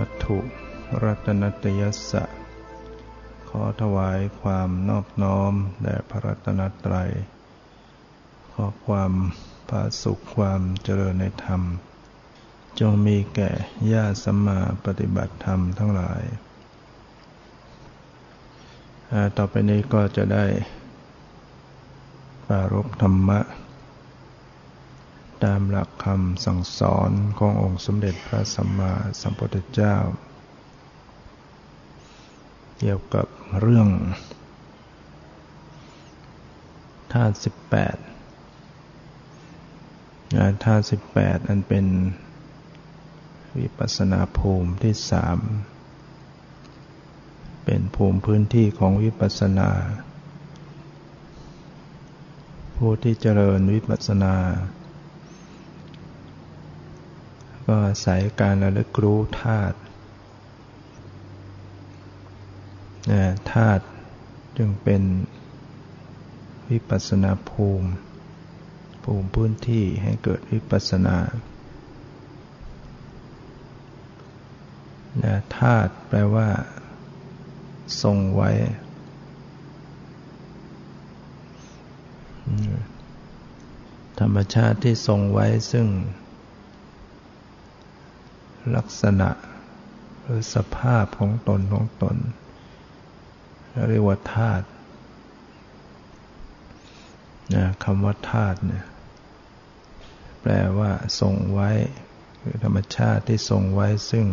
มัตถุรัตนตยสะ ขอถวายความนอบน้อมแด่พระรัตนตรัย ขอความผาสุขความเจริญในธรรม จงมีแก่ญาติสัมมาปฏิบัติธรรมทั้งหลาย ต่อไปนี้ก็จะได้ปารบธรรมะ ตามหลักคำสั่งสอนขององค์สมเด็จพระสัมมาสัมพุทธเจ้า เกี่ยวกับเรื่องธาตุสิบแปดธาตุสิบแปดอันเป็นวิปัสนาภูมิที่สาม เป็นภูมิพื้นที่ของวิปัสนา ผู้ที่เจริญวิปัสนา ก็อาศัยการระลึกรู้ธาตุธาตุจึงเป็นวิปัสนาภูมิ ภูมิพื้นที่ให้เกิดวิปัสนาธาตุแปลว่า ทรงไว้ ธรรมชาติที่ทรงไว้ซึ่ง ลักษณะ หรือสภาพของตนของตนเรียกว่าธาตุนะคำว่าธาตุเนี่ยแปลว่าทรงไว้คือธรรมชาติที่ทรงไว้ซึ่ง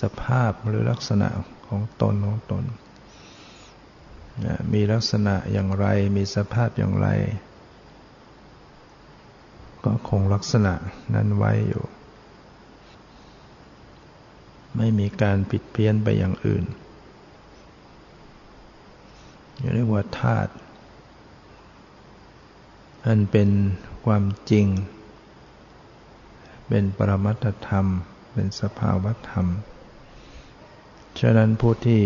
สภาพหรือลักษณะของตนของตนนะมีลักษณะอย่างไรมีสภาพอย่างไร ก็คงลักษณะนั้นไว้อยู่ ไม่มีการผิดเพี้ยนไปอย่างอื่นเรียกว่าธาตุอันเป็นความจริง เป็นปรมัตธรรม เป็นสภาวธรรม ฉะนั้นผู้ที่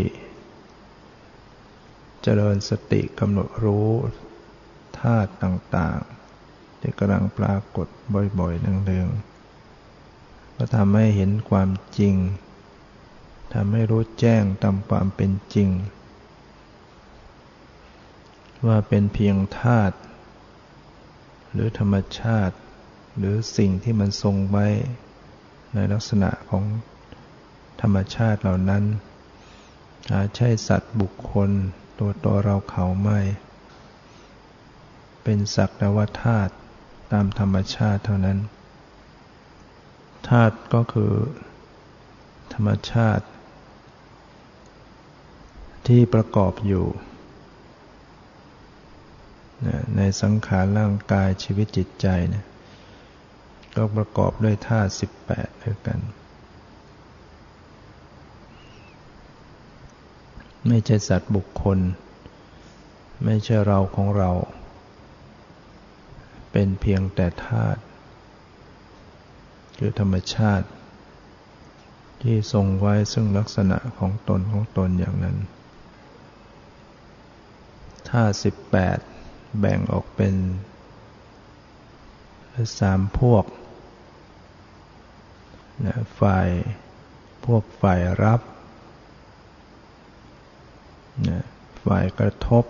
เจริญสติกำหนดรู้ธาตุต่างๆ ที่กำลังปรากฏบ่อยๆเนืองๆก็ทำให้เห็นความจริง ทำให้รู้แจ้งตามความเป็นจริง ว่าเป็นเพียงธาตุหรือธรรมชาติ หรือสิ่งที่มันทรงไว้ ในลักษณะของธรรมชาติเหล่านั้นหาใช่สัตว์บุคคล ตัวตัวเราเขาไม่ เป็นสักแต่ว่าธาตุตามธรรมชาติเท่านั้นธาตุก็คือ ธรรมชาติ ที่ประกอบอยู่ ในสังขารร่างกายชีวิตจิตใจเนี่ยก็ประกอบด้วยธาตุสิบแปดด้วยกัน ไม่ใช่สัตว์บุคคล ไม่ใช่เราของเรา เป็นเพียงแต่ธาตุคือธรรมชาติ ที่ทรงไว้ซึ่งลักษณะของตนของตนอย่างนั้น ถ้าสิบแปดแบ่งออกเป็นสามพวกนะฝ่ายพวกฝ่ายรับนะฝ่ายกระทบ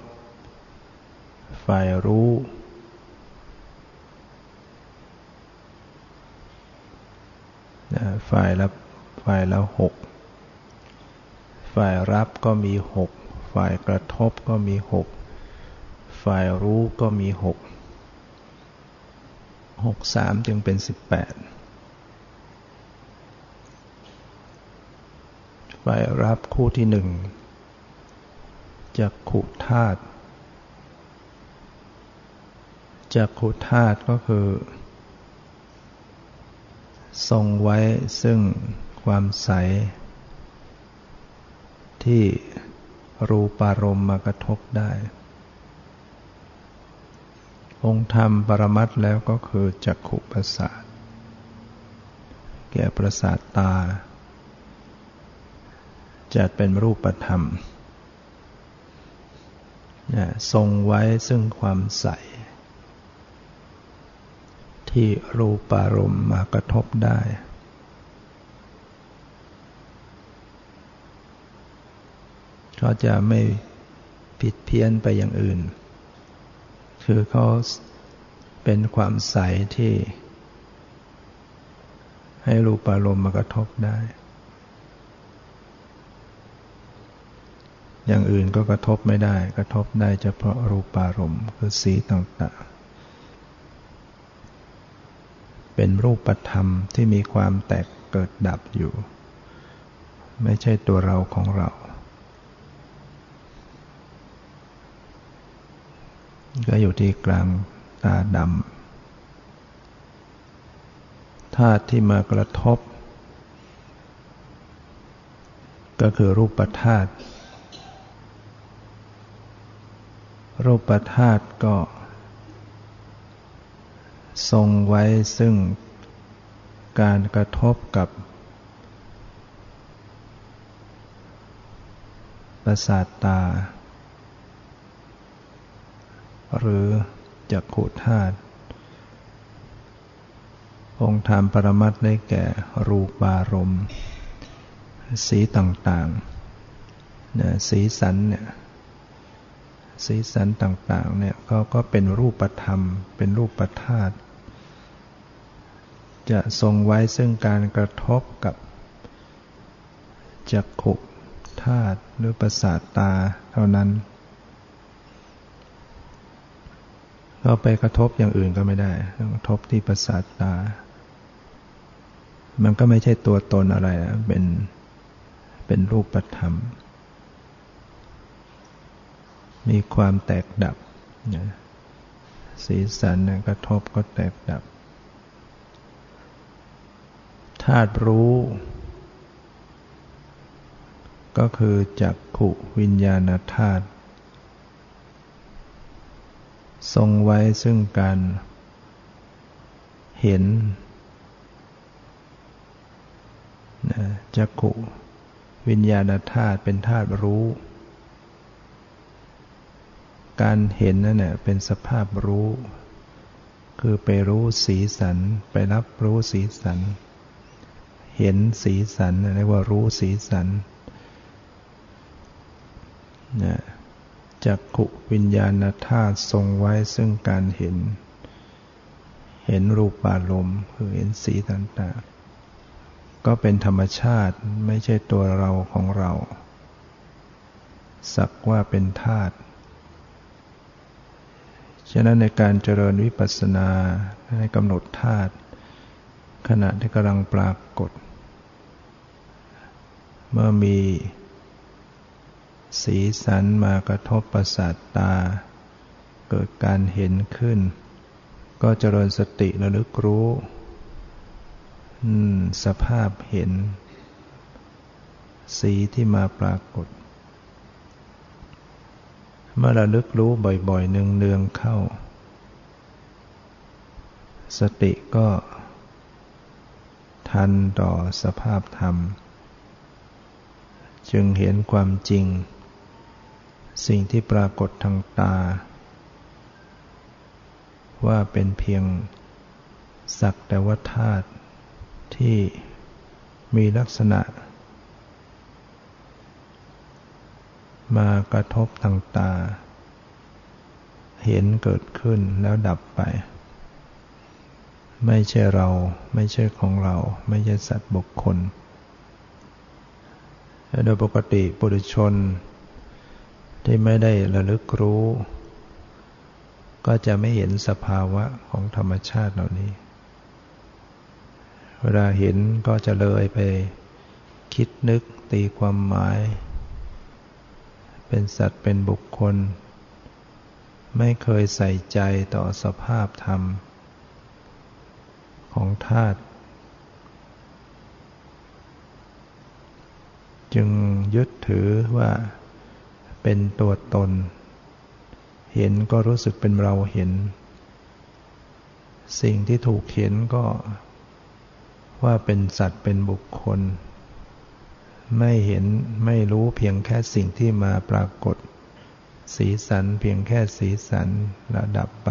ฝ่ายรู้ นะฝ่ายละฝ่ายละหก ฝ่ายรับก็มีหก ฝ่ายกระทบก็มีหก ฝ่ายรู้ก็มีหกหกสามจึงเป็นสิบแปดฝ่ายรับคู่ที่หนึ่งจักขุธาตุจักขุธาตุก็คือ ทรงไว้ซึ่งความใส ที่รูปารมณ์มากระทบได้ องค์ธรรมปรมัตแล้วก็คือจักขุประสาท แก่ประสาทตา จัดเป็นรูปธรรม ทรงไว้ซึ่งความใส ที่รูปารมณ์มากระทบได้ ก็จะไม่ผิดเพี้ยนไปอย่างอื่น คือเขาเป็นความใสที่ ให้รูปอารมณ์มากระทบได้ อย่างอื่นก็กระทบไม่ได้ กระทบได้เฉพาะรูปารมณ์คือสีต่างๆ เป็นรูปธรรมที่มีความแตกเกิดดับอยู่ ไม่ใช่ตัวเราของเรา ก็อยู่ที่กลางตาดำธาตุที่มากระทบ ก็คือรูปธาตุรูปธาตุก็ ทรงไว้ซึ่งการกระทบกับประสาทตา หรือจักขุธาตุองค์ธรรมปรมัตได้แก่รูปารมณ์สีต่างๆเนี่ยสีสันเนี่ยสีสันต่างๆเนี่ยก็ก็เป็นรูปธรรม เป็นรูปธาตุจะทรงไว้ซึ่งการกระทบกับจักขุธาตุหรือประสาทตาเท่านั้น ก็ไปกระทบอย่างอื่นก็ไม่ได้กระทบที่ประสาทตา มันก็ไม่ใช่ตัวตนอะไรนะเป็นเป็นรูปธรรม มีความแตกดับสีสันกระทบก็แตกดับธาตุรู้ ก็คือจักขุวิญญาณธาตุ ทรงไว้ซึ่งการ เห็นจักขุวิญญาณธาตุเป็นธาตุรู้ การเห็นนั่นแหละเป็นสภาพรู้ คือไปรู้สีสัน ไปรับรู้สีสัน เห็นสีสันเรียกว่ารู้สีสันนะ จักขุวิญญาณธาตุทรงไว้ซึ่งการเห็น เห็นรูปารมณ์คือเห็นสีต่างๆ ก็เป็นธรรมชาติไม่ใช่ตัวเราของเรา สักว่าเป็นธาตุฉะนั้นในการเจริญวิปัสสนาให้กำหนดธาตุขณะที่กำลังปรากฏ เมื่อมี สีสันมากระทบประสาทตา เกิดการเห็นขึ้น ก็เจริญสติระลึกรู้ สภาพเห็น สีที่มาปรากฏ เมื่อระลึกรู้บ่อยๆเนืองๆเข้า สติก็ ทันต่อสภาพธรรม จึงเห็นความจริง สิ่งที่ปรากฏทางตา ว่าเป็นเพียงสักแต่ว่าธาตุที่มีลักษณะ มากระทบทางตา เห็นเกิดขึ้นแล้วดับไป ไม่ใช่เราไม่ใช่ของเรา ไม่ใช่สัตว์บุคคล โดยปกติปุถุชน ที่ไม่ได้ระลึกรู้ ก็จะไม่เห็นสภาวะของธรรมชาติเหล่านี้ เวลาเห็นก็จะเลยไปคิดนึกตีความหมาย เป็นสัตว์เป็นบุคคล ไม่เคยใส่ใจต่อสภาพธรรม ของธาตุจึงยึดถือว่า เป็นตัวตน เห็นก็รู้สึกเป็นเราเห็น สิ่งที่ถูกเห็นก็ ว่าเป็นสัตว์เป็นบุคคล ไม่เห็นไม่รู้เพียงแค่สิ่งที่มาปรากฏ สีสันเพียงแค่สีสันระดับไป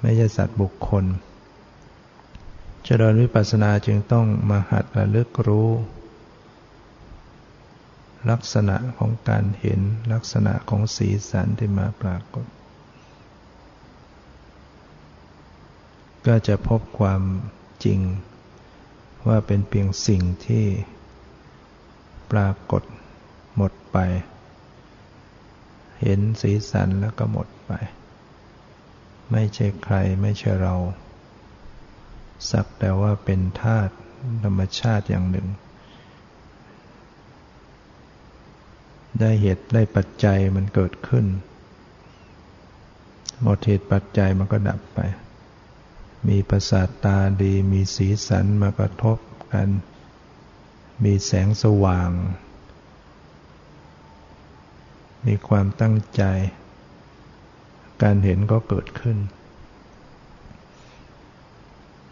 ไม่ใช่สัตว์บุคคล เจริญวิปัสสนาจึงต้องมาหัดระลึกรู้ ลักษณะของการเห็นลักษณะของสีสันที่มาปรากฏ ก็จะพบความจริง ว่าเป็นเพียงสิ่งที่ปรากฏหมดไป เห็นสีสันแล้วก็หมดไป ไม่ใช่ใครไม่ใช่เรา สักแต่ว่าเป็นธาตุธรรมชาติอย่างหนึ่ง ได้เหตุได้ปัจจัยมันเกิดขึ้น หมดเหตุปัจจัยมันก็ดับไป มีประสาทตาดีมีสีสันมากระทบกัน มีแสงสว่าง มีความตั้งใจ การเห็นก็เกิดขึ้น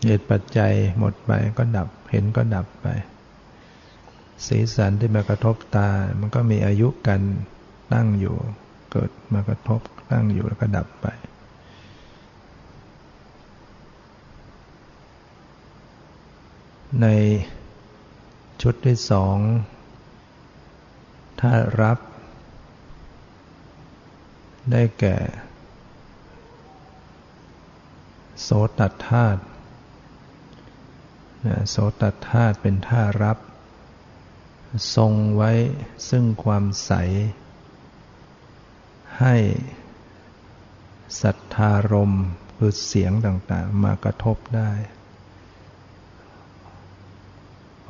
เหตุปัจจัยหมดไปก็ดับ เห็นก็ดับไป สีสันที่มากระทบตา มันก็มีอายุกันตั้งอยู่ เกิดมากระทบตั้งอยู่แล้วก็ดับไป ในชุดที่สอง ถ้ารับ ได้แก่ โสตธาตุโสตธาตุเป็นท่ารับ ทรงไว้ซึ่งความใส ให้ศรัทธารมคือเสียงต่างๆ มากระทบได้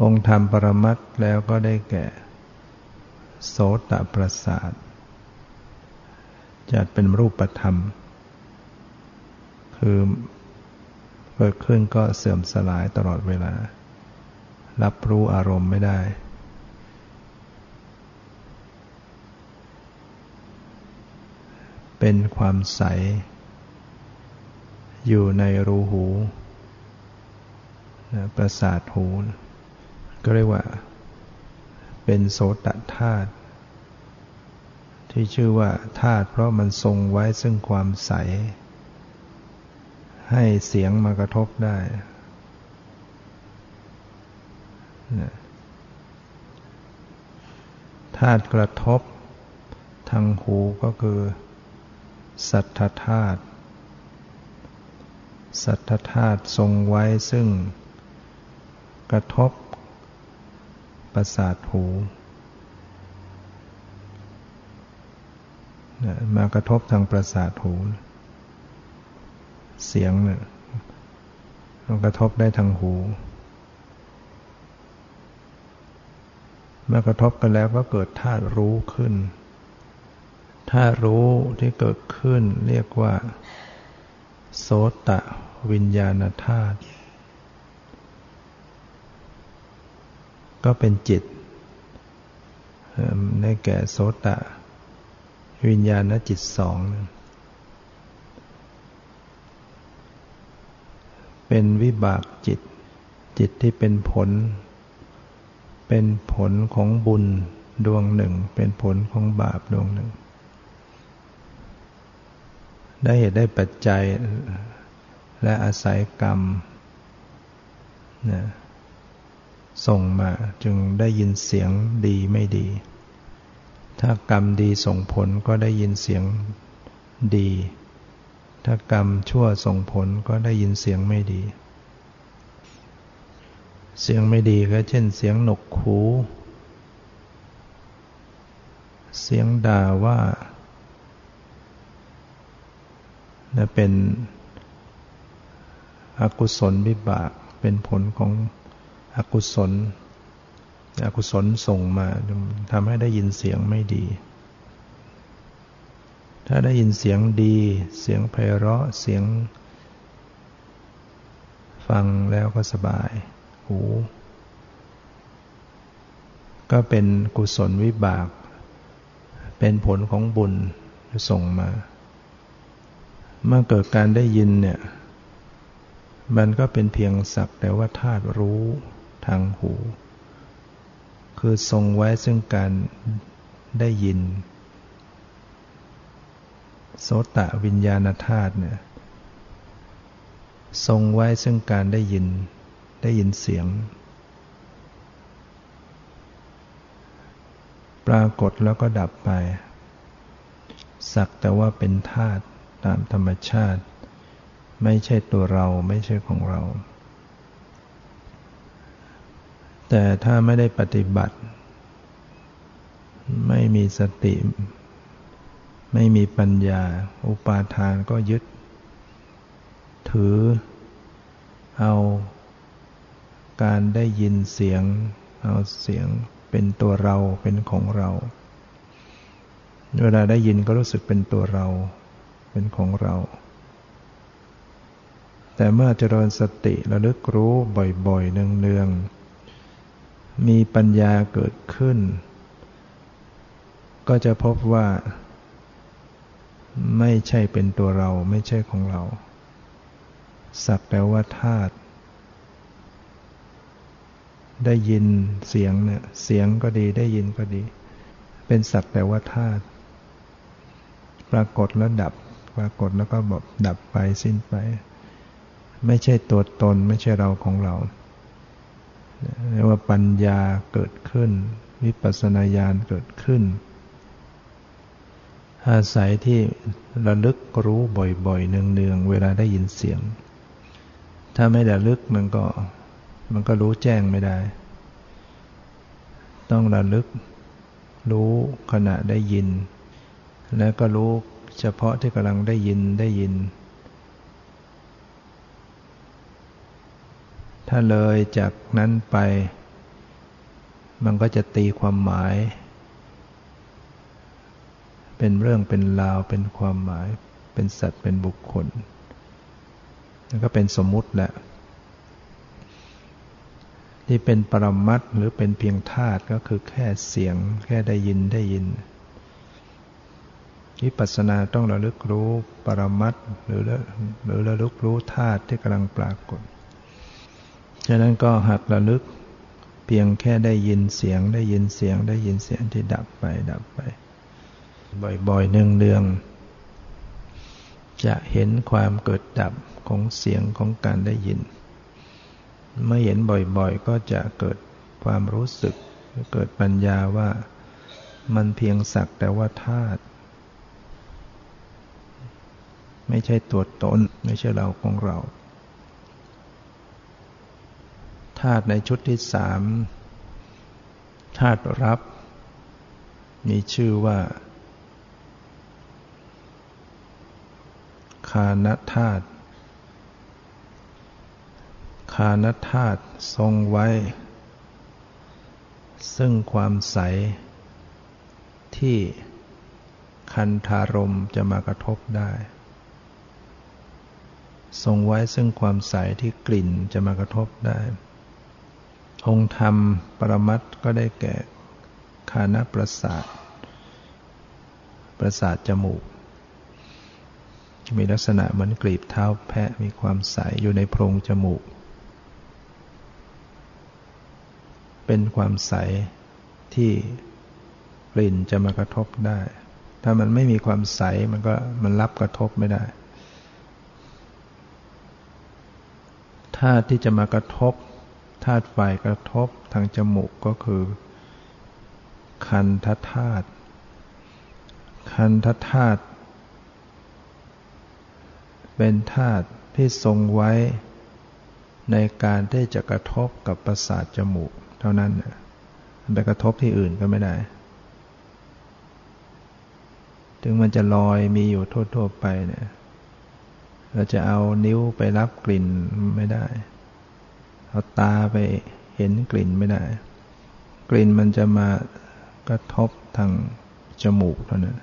องค์ธรรมปรมัตแล้วก็ได้แก่ โสตประสาทจัดเป็นรูปธรรม คือเกิดขึ้นก็เสื่อมสลายตลอดเวลา รับรู้อารมณ์ไม่ได้ เป็นความใส อยู่ในรูหูประสาทหู ก็เรียกว่า เป็นโสตธาตุที่ชื่อว่าธาตุเพราะมันทรงไว้ซึ่งความใส ให้เสียงมากระทบได้ธาตุกระทบ ทางหูก็คือ สัทธธาตุสัทธธาตุทรงไว้ซึ่ง กระทบ ประสาทหูมากระทบทางประสาทหู เสียงเนี่ยมันกระทบได้ทางหู เมื่อกระทบกันแล้วก็เกิดธาตุรู้ขึ้น ธาตุรู้ที่เกิดขึ้นเรียกว่า โสตะวิญญาณธาตุก็เป็นจิตได้แก่โสตะ วิญญาณจิตสอง เป็นวิบากจิต จิตที่เป็นผล เป็นผลของบุญดวงหนึ่ง เป็นผลของบาปดวงหนึ่ง ได้เหตุได้ปัจจัย และอาศัยกรรมนะส่งมาจึงได้ยินเสียงดีไม่ดี ถ้ากรรมดีส่งผลก็ได้ยินเสียงดี ถ้ากรรมชั่วส่งผลก็ได้ยินเสียงไม่ดี เสียงไม่ดีก็เช่นเสียงหนกหูเสียงด่าว่า นะเป็นอกุศลวิบาก เป็นผลของอกุศล อกุศลส่งมาทำให้ได้ยินเสียงไม่ดี ถ้าได้ยินเสียงดี เสียงไพเราะเสียง ฟังแล้วก็สบาย หู ก็เป็นกุศลวิบาก เป็นผลของบุญส่งมา เมื่อเกิดการได้ยินเนี่ย มันก็เป็นเพียงสักแต่ว่าธาตุรู้ทางหู คือทรงไว้ซึ่งการได้ยิน โสตะวิญญาณธาตุเนี่ย ทรงไว้ซึ่งการได้ยิน ได้ยินเสียง ปรากฏแล้วก็ดับไป สักแต่ว่าเป็นธาตุ ตามธรรมชาติ ไม่ใช่ตัวเราไม่ใช่ของเรา แต่ถ้าไม่ได้ปฏิบัติ ไม่มีสติ ไม่มีปัญญา อุปาทานก็ยึด ถือ เอาการได้ยินเสียง เอาเสียงเป็นตัวเราเป็นของเรา เวลาได้ยินก็รู้สึกเป็นตัวเรา เป็นของเรา แต่เมื่อเจริญสติระลึกรู้บ่อยๆ เนืองๆ มีปัญญาเกิดขึ้น ก็จะพบว่า ไม่ใช่เป็นตัวเราไม่ใช่ของเรา สักแต่ว่าธาตุได้ยินเสียงเนี่ยเสียงก็ดีได้ยินก็ดี เป็นสักแต่ว่าธาตุปรากฏแล้วดับ ปรากฏแล้วก็บบดับไปสิ้นไป ไม่ใช่ตัวตนไม่ใช่เราของเราเรียกว่าปัญญาเกิดขึ้น วิปัสสนาญาณเกิดขึ้น อาศัยที่ระลึกรู้บ่อยๆ เนืองๆ เวลาได้ยินเสียง ถ้าไม่ระลึกมันก็มันก็รู้แจ้งไม่ได้ ต้องระลึกรู้ขณะได้ยิน แล้วก็รู้ เฉพาะที่กำลังได้ยินได้ยิน ถ้าเลยจากนั้นไป มันก็จะตีความหมาย เป็นเรื่องเป็นราวเป็นความหมาย เป็นสัตว์เป็นบุคคลแล้วก็เป็นสมมุติแหละที่เป็นปรมัตหรือเป็นเพียงธาตุก็คือแค่เสียง แค่ได้ยินได้ยิน วิปัสสนาต้องระลึกรู้ปรมัตหรือหรือระลึกรู้ธาตุที่กำลังปรากฏ ฉะนั้นก็หักระลึกเพียงแค่ได้ยินเสียงได้ยินเสียงได้ยินเสียงที่ดับไปดับไป บ่อยๆเนืองๆจะเห็นความเกิดดับของเสียงของการได้ยิน เมื่อเห็นบ่อยๆ ก็จะเกิดความรู้สึก เกิดปัญญาว่ามันเพียงสักแต่ว่าธาตุ ไม่ใช่ตัวตน ไม่ใช่เราของเราธาตุในชุดที่สามธาตุรับ มีชื่อว่า คานธาตุคานธาตุทรงไว้ ซึ่งความใส ที่คันธารมจะมากระทบได้ ทรงไว้ซึ่งความใสที่กลิ่นจะมากระทบได้ องค์ธรรมปรมัตก็ได้แก่คานประสาท ประสาทจมูก มีลักษณะเหมือนกลีบเท้าแพะมีความใสอยู่ในโพรงจมูก เป็นความใสที่กลิ่นจะมากระทบได้ ถ้ามันไม่มีความใสมันก็มันรับกระทบไม่ได้ ธาตุที่จะมากระทบธาตุไฟกระทบทางจมูกก็คือ คันธธาตุคันธธาตุเป็นธาตุที่ทรงไว้ในการที่จะกระทบกับประสาทจมูก เท่านั้นไปกระทบที่อื่นก็ไม่ได้ ถึงมันจะลอยมีอยู่ทั่วๆไปเนี่ย เราจะเอานิ้วไปรับกลิ่นไม่ได้ เอาตาไปเห็นกลิ่นไม่ได้ กลิ่นมันจะมากระทบทางจมูกเท่านั้น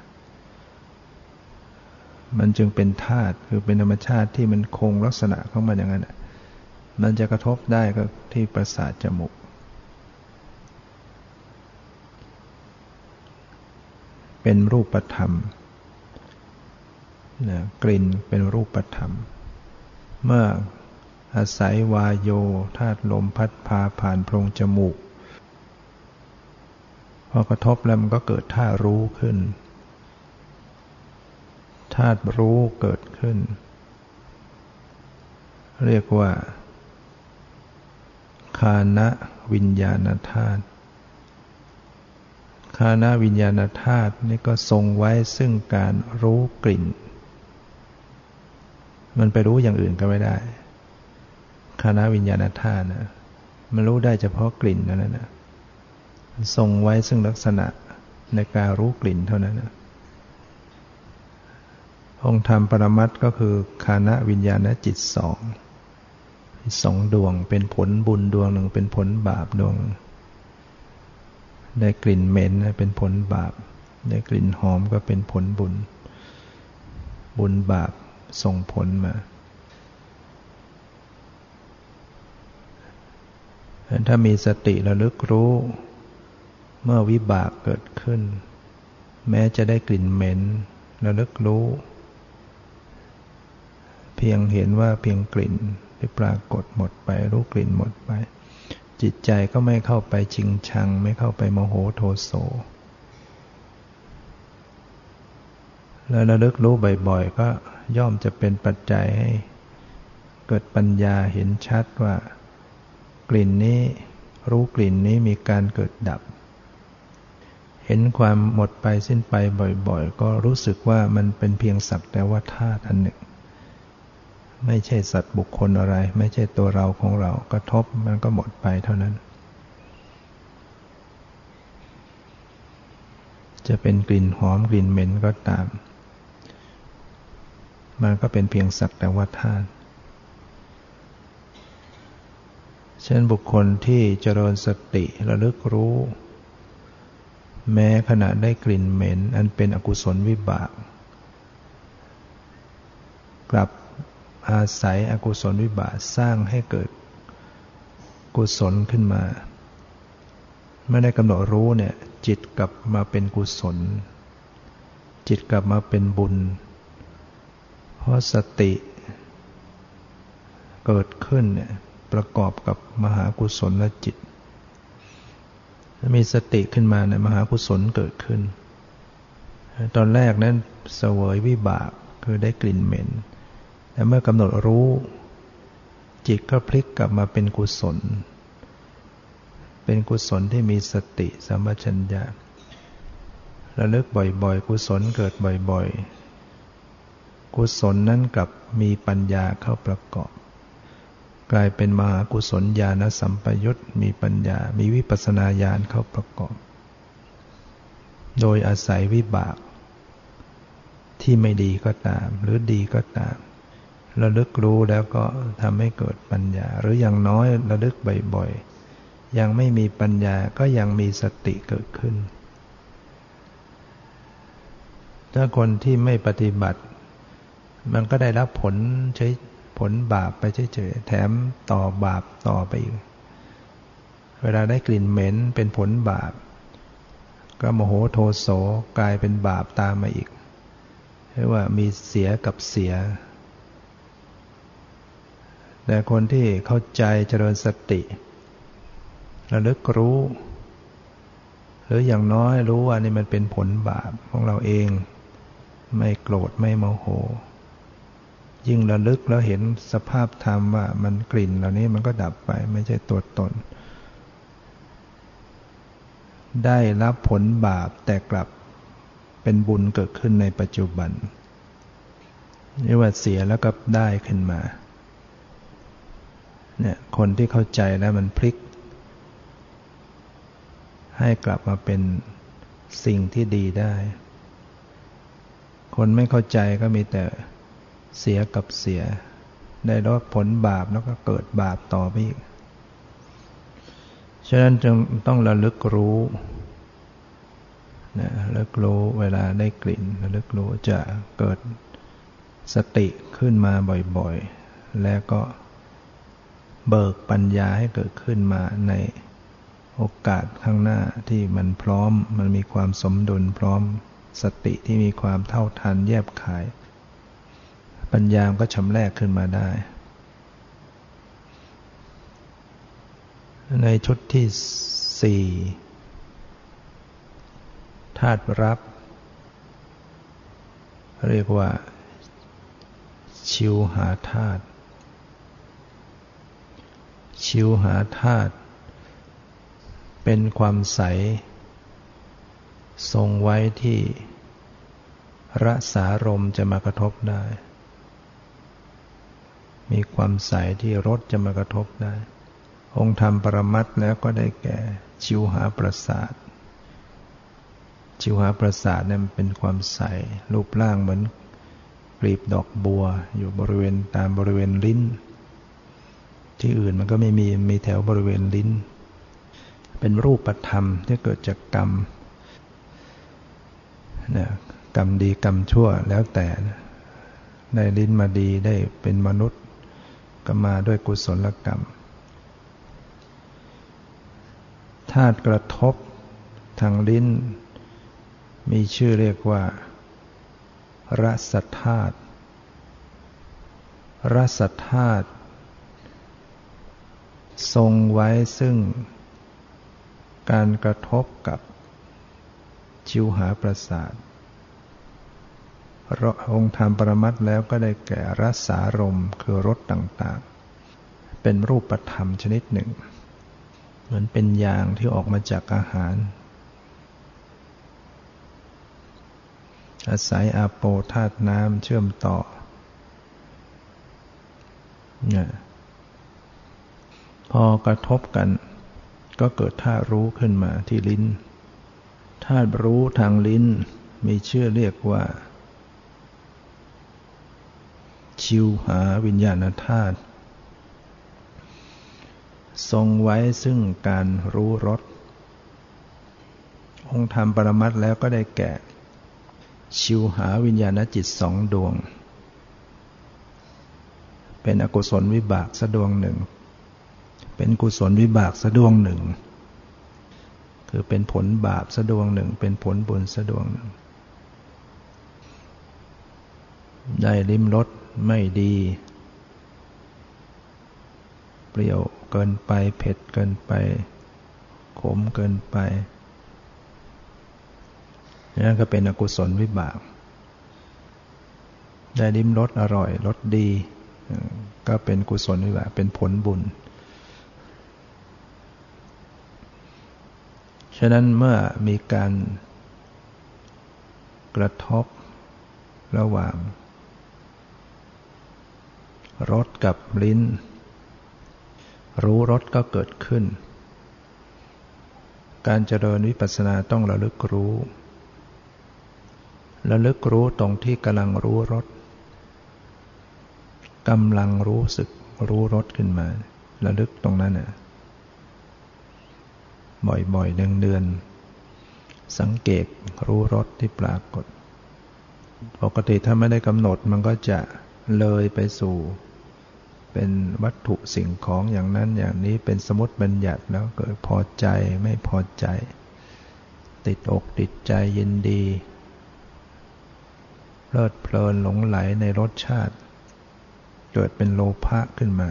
มันจึงเป็นธาตุคือเป็นธรรมชาติที่มันคงลักษณะของมันอย่างนั้นมันจะกระทบได้ก็ที่ประสาทจมูก เป็นรูปธรรม นะกลิ่นเป็นรูปธรรม เมื่ออาศัยวายโยธาตุลมพัดพาผ่านโพรงจมูก พอกระทบแล้วมันก็เกิดธารู้ขึ้นธาตุรู้เกิดขึ้น เรียกว่า คานะวิญญาณธาตุคานาวิญญาณธาตุนี่ก็ทรงไว้ซึ่งการรู้กลิ่น มันไปรู้อย่างอื่นก็ไม่ได้คานาวิญญาณธาตุนะมันรู้ได้เฉพาะกลิ่นเท่านั่นนะทรงไว้ซึ่งลักษณะในการรู้กลิ่นเท่านั้นนะองค์ธรรมปรมัตก็คือคานะวิญญาณจิตสองสองดวงเป็นผลบุญดวงหนึ่งเป็นผลบาปดวงได้กลิ่นเหม็นเป็นผลบาป ได้กลิ่นหอมก็เป็นผลบุญ บุญบาป ส่งผลมา ถ้ามีสติระลึกรู้ เมื่อวิบากเกิดขึ้น แม้จะได้กลิ่นเหม็นระลึกรู้ เพียงเห็นว่าเพียงกลิ่นที่ปรากฏหมดไป รู้กลิ่นหมดไป จิตใจก็ไม่เข้าไปชิงชัง ไม่เข้าไปโมโหโทโส แล้วระลึกรู้บ่อยๆ ก็ย่อมจะเป็นปัจจัยให้ เกิดปัญญาเห็นชัดว่า กลิ่นนี้รู้กลิ่นนี้มีการเกิดดับ เห็นความหมดไปสิ้นไปบ่อยๆ ก็รู้สึกว่ามันเป็นเพียงสักแต่ว่าธาตุอันหนึ่ง ไม่ใช่สัตว์บุคคลอะไร ไม่ใช่ตัวเราของเรากระทบมันก็หมดไปเท่านั้น จะเป็นกลิ่นหอมกลิ่นเหม็นก็ตาม มันก็เป็นเพียงสักแต่ว่าธาตุเช่นบุคคลที่เจริญสติระลึกรู้ แม้ขณะได้กลิ่นเหม็น อันเป็นอกุศลวิบาก กลับอาศัยอกุศลวิบากสร้างให้เกิดกุศลขึ้นมา ไม่ได้กำหนดรู้เนี่ยจิตกลับมาเป็นกุศล จิตกลับมาเป็นบุญ เพราะสติเกิดขึ้นเนี่ยประกอบกับมหากุศลและจิต มีสติขึ้นมาในมหากุศลเกิดขึ้น ตอนแรกนั้นเสวยวิบากคือได้กลิ่นเหม็น แต่เมื่อกำหนดรู้ จิตก็พลิกกลับมาเป็นกุศล เป็นกุศลที่มีสติสัมปชัญญะระลึกบ่อยๆ กุศลเกิดบ่อยๆ กุศลนั้นกลับมีปัญญาเข้าประกอบ กลายเป็นมหากุศลญาณสัมปยุตมีปัญญา มีวิปัสนาญาณเข้าประกอบ โดยอาศัยวิบาก ที่ไม่ดีก็ตาม หรือดีก็ตามระลึกรู้แล้วก็ทำให้เกิดปัญญา หรืออย่างน้อยระลึกบ่อยๆ ยังไม่มีปัญญาก็ยังมีสติเกิดขึ้น ถ้าคนที่ไม่ปฏิบัติ มันก็ได้รับผลใช้ผลบาปไปเฉยๆแถมต่อบาปต่อไปอีกเวลาได้กลิ่นเหม็นเป็นผลบาป ก็โมโหโทโสกลายเป็นบาปตามมาอีกเรียกว่ามีเสียกับเสีย แต่คนที่เข้าใจเจริญสติระลึกรู้ หรืออย่างน้อยรู้ว่านี่มันเป็นผลบาปของเราเอง ไม่โกรธไม่โมโห ยิ่งระลึกแล้วเห็นสภาพธรรมว่ามันกลิ่นเหล่านี้มันก็ดับไปไม่ใช่ตัวตน ได้รับผลบาปแต่กลับเป็นบุญเกิดขึ้นในปัจจุบันนี่ว่าเสียแล้วก็ได้ขึ้นมาเนี่ยคนที่เข้าใจแล้วมันพลิก ให้กลับมาเป็นสิ่งที่ดีได้ คนไม่เข้าใจก็มีแต่ เสียกับเสีย ได้รับผลบาปแล้วก็เกิดบาปต่อไปอีก ฉะนั้นจึงต้องระลึกรู้นะระลึกรู้เวลาได้กลิ่นระลึกรู้จะเกิดสติขึ้นมาบ่อยๆ แล้วก็เบิกปัญญาให้เกิดขึ้นมาในโอกาสข้างหน้าที่มันพร้อม มันมีความสมดุลพร้อม สติที่มีความเท่าทันแยบขาย ปัญญามก็ชำแรกขึ้นมาได้ ในชุดที่สี่ธาตุรับ เรียกว่า ชิวหาธาตุชิวหาธาตุเป็นความใส ทรงไว้ที่รสารมจะมากระทบได้ มีความใสที่รสจะมากระทบได้ องค์ธรรมปรมัตแล้วก็ได้แก่ชิวหาประสาทชิวหาประสาทเนี่ยมันเป็นความใส รูปร่างเหมือนกลีบดอกบัว อยู่บริเวณตามบริเวณลิ้น ที่อื่นมันก็ไม่มีมีแถวบริเวณลิ้น เป็นรูปธรรมที่เกิดจากกรรมนะกรรมดีกรรมชั่วแล้วแต่ ได้ลิ้นมาดีได้เป็นมนุษย์ ก็มาด้วยกุศลกรรมธาตุกระทบทางลิ้น มีชื่อเรียกว่า รสธาตุรสธาตุทรงไว้ซึ่ง การกระทบกับชิวหาประสาท องค์ธรรมปรมัตแล้วก็ได้แก่รสารมคือรสต่างๆ เป็นรูปธรรมชนิดหนึ่ง เหมือนเป็นยางที่ออกมาจากอาหาร อาศัยอาโปธาตุน้ำเชื่อมต่อเนี่ยพอกระทบกัน ก็เกิดธาตุรู้ขึ้นมาที่ลิ้นธาตุรู้ทางลิ้นมีชื่อเรียกว่า ชิวหาวิญญาณธาตุทรงไว้ซึ่งการรู้รสองค์ธรรมปรมัตแล้วก็ได้แก่ ชิวหาวิญญาณจิตสองดวง เป็นอกุศลวิบากสะดวงหนึ่ง เป็นกุศลวิบากสะดวงหนึ่ง คือเป็นผลบาปสะดวงหนึ่ง เป็นผลบุญสะดวงหนึ่ง ได้ลิมรส ไม่ดี เปรี้ยวเกินไปเผ็ดเกินไป ขมเกินไปนั่นก็เป็นอกุศลวิบาก ได้ดิ้มรสอร่อยรสดี ก็เป็นกุศลวิบาก เป็นผลบุญ ฉะนั้นเมื่อมีการกระทบระหว่าง รสกับลิ้น รู้รสก็เกิดขึ้น การเจริญวิปัสสนาต้องระลึกรู้ ระลึกรู้ตรงที่กำลังรู้รสกำลังรู้สึกรู้รสขึ้นมา ระลึกตรงนั้นน่ะบ่อยๆเดือนๆสังเกตรู้รสที่ปรากฏ ปกติถ้าไม่ได้กำหนดมันก็จะเลยไปสู่ เป็นวัตถุสิ่งของอย่างนั้นอย่างนี้เป็นสมมติบัญญัติแล้วเกิดพอใจไม่พอใจ ติดอกติดใจยินดีเพลิดเพลินหลงไหลในรสชาติ เกิดเป็นโลภะขึ้นมา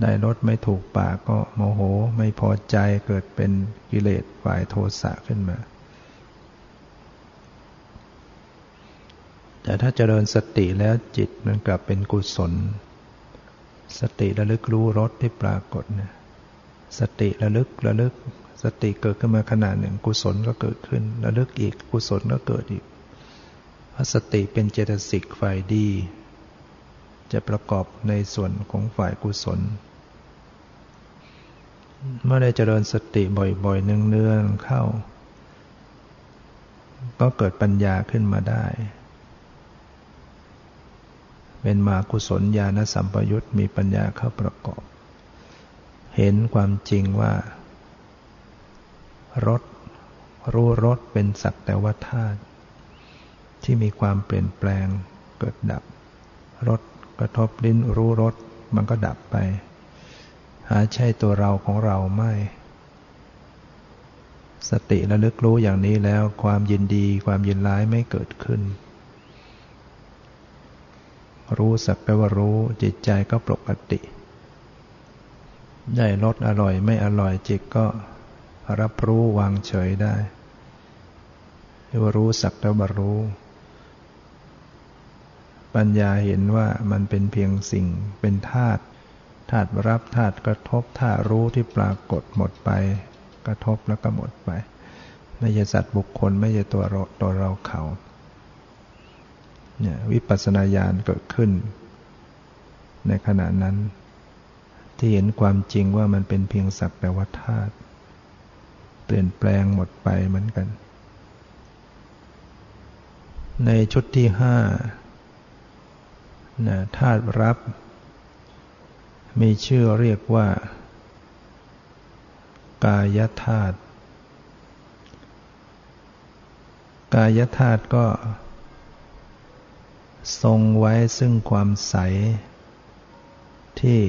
ได้รสไม่ถูกปากก็โมโหไม่พอใจเกิดเป็นกิเลสฝ่ายโทสะขึ้นมา แต่ถ้าเจริญสติแล้วจิตมันกลับเป็นกุศล สติระลึกรู้รสที่ปรากฏนะสติระลึกระลึก สติเกิดขึ้นมาขนาดหนึ่ง กุศลก็เกิดขึ้น ระลึกอีกกุศลก็เกิดอีกเพราะสติเป็นเจตสิกฝ่ายดี จะประกอบในส่วนของฝ่ายกุศล เมื่อได้เจริญสติบ่อยๆเนืองๆเข้า ก็เกิดปัญญาขึ้นมาได้ เป็นมากุศลญาณสัมปยุตมีปัญญาเข้าประกอบ เห็นความจริงว่ารสรู้รสเป็นสักแต่ว่าธาตุที่มีความเปลี่ยนแปลงเกิดดับรสกระทบลิ้นรู้รสมันก็ดับไป หาใช่ตัวเราของเราไม่ สติระลึกรู้อย่างนี้แล้วความยินดีความยินร้ายไม่เกิดขึ้น รู้สักแต่ว่ารู้ จิตใจก็ปกติ ได้รสอร่อยไม่อร่อยจิตก็รับรู้วางเฉยได้เรียกว่ารู้สักแต่ว่ารู้ ปัญญาเห็นว่ามันเป็นเพียงสิ่งเป็นธาตุธาตุรับธาตุกระทบธาตุรู้ที่ปรากฏหมดไป กระทบแล้วก็หมดไป ไม่ใช่สัตว์บุคคลไม่ใช่ตัวเราตัวเราเขา เนี่ยวิปัสสนาญาณเกิดขึ้น ในขณะนั้น ที่เห็นความจริงว่ามันเป็นเพียงสักแต่ว่าธาตุเปลี่ยนแปลงหมดไปเหมือนกัน ในชุดที่ห้านะธาตุรับ มีชื่อเรียกว่า กายธาตุกายธาตุก็ ทรงไว้ซึ่งความใส ที่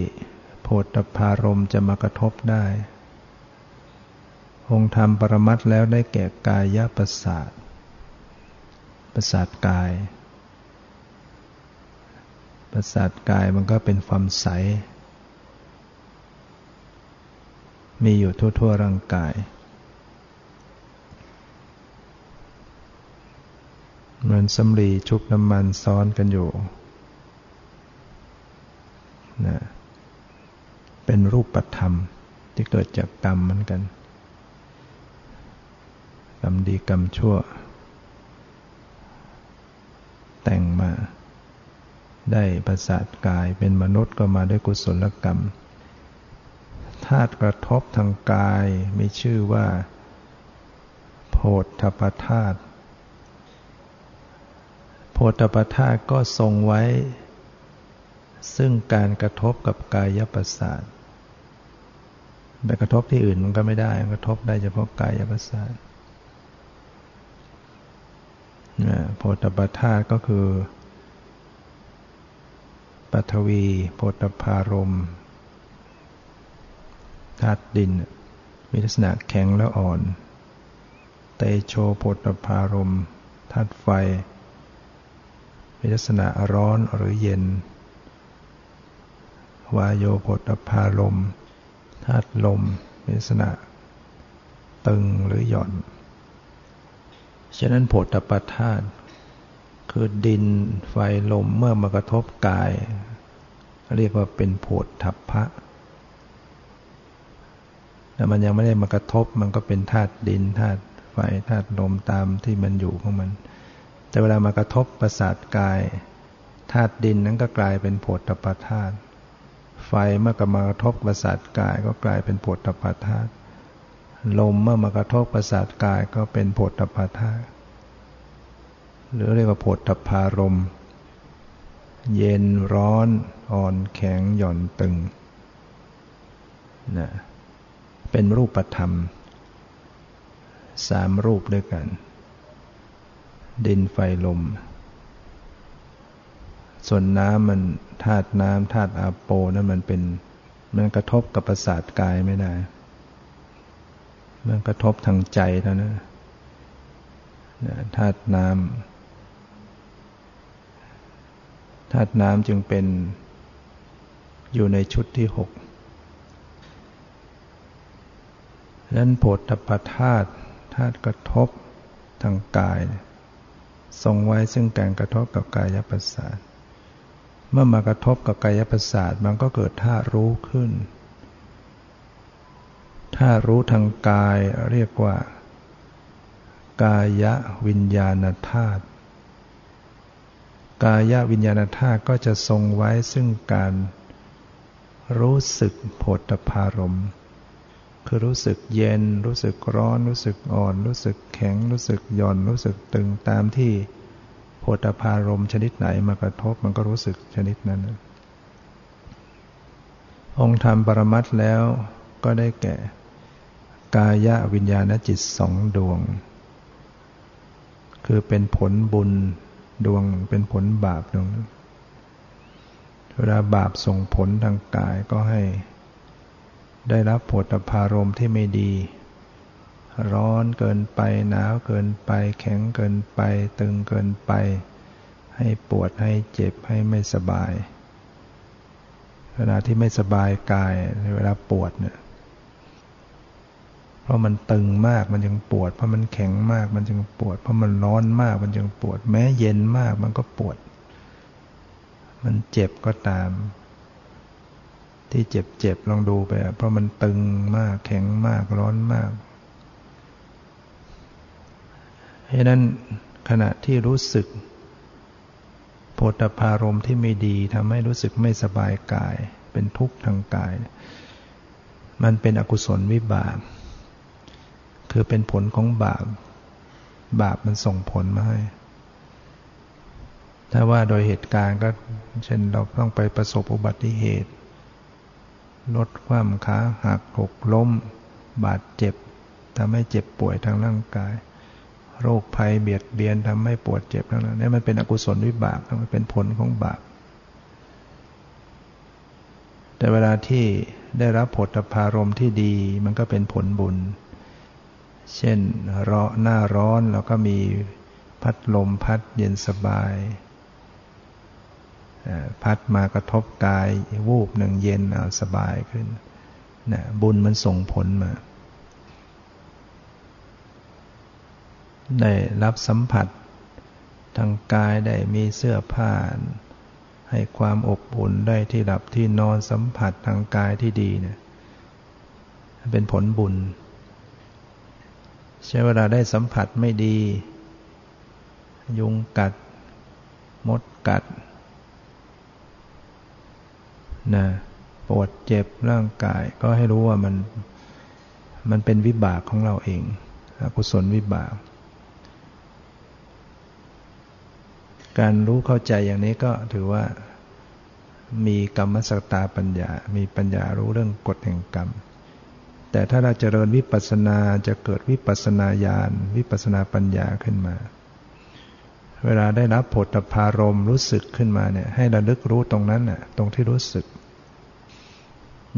โพธพารมจะมากระทบได้ องค์ธรรมปรมัตแล้วได้แก่กายประสาทประสาทกาย ประสาทกายมันก็เป็นความใส มีอยู่ทั่วๆร่างกาย เหมือนสำลีชุบน้ำมันซ้อนกันอยู่นะเป็นรูปธรรมที่เกิดจากกรรมเหมือนกันกรรมดีกรรมชั่ว แต่งมา ได้ประสาทกายเป็นมนุษย์ก็มาด้วยกุศลกรรมธาตุกระทบทางกายมีชื่อว่า โพธพธาตุ พธปทาก็ทรงไว้ ซึ่งการกระทบกับกายประสาทไปกระทบที่อื่นมันก็ไม่ได้ กระทบได้เฉพาะกายประสาทโพธปทาก็คือปัทวีโพธพารมธาตุดิน มีลักษณะแข็งและอ่อน เตโชโพธพารมธาตุไฟ มีลักษณะร้อนหรือเย็น วายโยโพธพาลมธาตุลมมีลักษณะตึงหรือหย่อน ฉะนั้นโพธปธาตุคือดินไฟลมเมื่อมากระทบกาย เรียกว่าเป็นโพธัพพะแต่มันยังไม่ได้มากระทบมันก็เป็นธาตุดินธาตุไฟธาตุลมตามที่มันอยู่ของมัน แต่เวลามากระทบประสาทกายธาตุดินนั้นก็กลายเป็นโผฏฐปธาตุไฟเมื่อกมากระทบประสาทกายก็กลายเป็นโผฏฐปธาตุลมเมื่อมากระทบประสาทกายก็เป็นโผฏฐปธาตุหรือเรียกว่าโผฏฐพารมเย็นร้อนอ่อนแข็งหย่อนตึงนะเป็นรูปธรรมสามรูปด้วยกัน ดินไฟลม ส่วนน้ำมันธาตุน้ำธาตุอาโปนั่นมันเป็น มันกระทบกับประสาทกายไม่ได้ มันกระทบทางใจเท่านั้นธาตุน้ำธาตุน้ำจึงเป็นอยู่ในชุดที่หกนั้นโพธปธาตุธาตุกระทบทางกาย ทรงไว้ซึ่งการกระทบกับกายประสาท เมื่อมากระทบกับกายประสาทมันก็เกิดท่ารู้ขึ้น ท่ารู้ทางกายเรียกว่า กายวิญญาณธาตุ กายวิญญาณธาตุก็จะทรงไว้ซึ่งการรู้สึกโผฏฐารม คือรู้สึกเย็น รู้สึกร้อน รู้สึกอ่อน รู้สึกแข็ง รู้สึกหย่อน รู้สึกตึงตามที่โพธพารมชนิดไหนมากระทบมันก็รู้สึกชนิดนั้น องค์ธรรมปรมัตแล้วก็ได้แก่ กายวิญญาณจิตสองดวง คือเป็นผลบุญดวงเป็นผลบาปดวงเวลาบาปส่งผลทางกายก็ให้ ได้รับผลพารมที่ไม่ดี ร้อนเกินไปหนาวเกินไป แข็งเกินไป ตึงเกินไป ให้ปวดให้เจ็บให้ไม่สบาย เวลาที่ไม่สบายกายเวลาปวดเนี่ยเพราะมันตึงมากมันจึงปวด เพราะมันแข็งมากมันจึงปวด เพราะมันร้อนมากมันจึงปวด แม้เย็นมากมันก็ปวด มันเจ็บก็ตาม ที่เจ็บๆลองดูไป เพราะมันตึงมากแข็งมากร้อนมาก เพราะนั้นขณะที่รู้สึกโพธพารมที่ไม่ดีทำให้รู้สึกไม่สบายกาย เป็นทุกข์ทางกาย มันเป็นอกุศลวิบาก คือเป็นผลของบาป บาปมันส่งผลมาให้ถ้าว่าโดยเหตุการณ์ก็เช่นเราต้องไปประสบอุบัติเหตุ ลดความขาหักหกล้ม บาดเจ็บทำให้เจ็บป่วยทางร่างกาย โรคภัยเบียดเบียนทำให้ปวดเจ็บทั้งนั้นนี่มันเป็นอกุศลวิบากมันเป็นผลของบาปแต่เวลาที่ได้รับผลพารมที่ดีมันก็เป็นผลบุญ เช่นรอหน้าร้อนเราก็มีพัดลมพัดเย็นสบาย พัดมากระทบกาย วูบหนึ่งเย็นสบายขึ้นนะบุญมันส่งผลมา ได้รับสัมผัสทางกายได้มีเสื้อผ้าให้ความอบอุ่นได้ที่หลับที่นอนสัมผัสทางกายที่ดีเนี่ยเป็นผลบุญ ใช้เวลาได้สัมผัสไม่ดี ยุงกัด มดกัด นะปวดเจ็บร่างกาย ก็ให้รู้ว่ามันมันเป็นวิบากของเราเองอกุศลวิบาก การรู้เข้าใจอย่างนี้ก็ถือว่ามีกรรมสตาปัญญา มีปัญญารู้เรื่องกฎแห่งกรรม แต่ถ้าเราจเจริญวิปัสสนาจะเกิดวิปัสสนาญาณวิปัสสนาปัญญาขึ้นมา เวลาได้รับผลพารมรู้สึกขึ้นมาเนี่ยให้ระลึกรู้ตรงนั้นน่ะตรงที่รู้สึก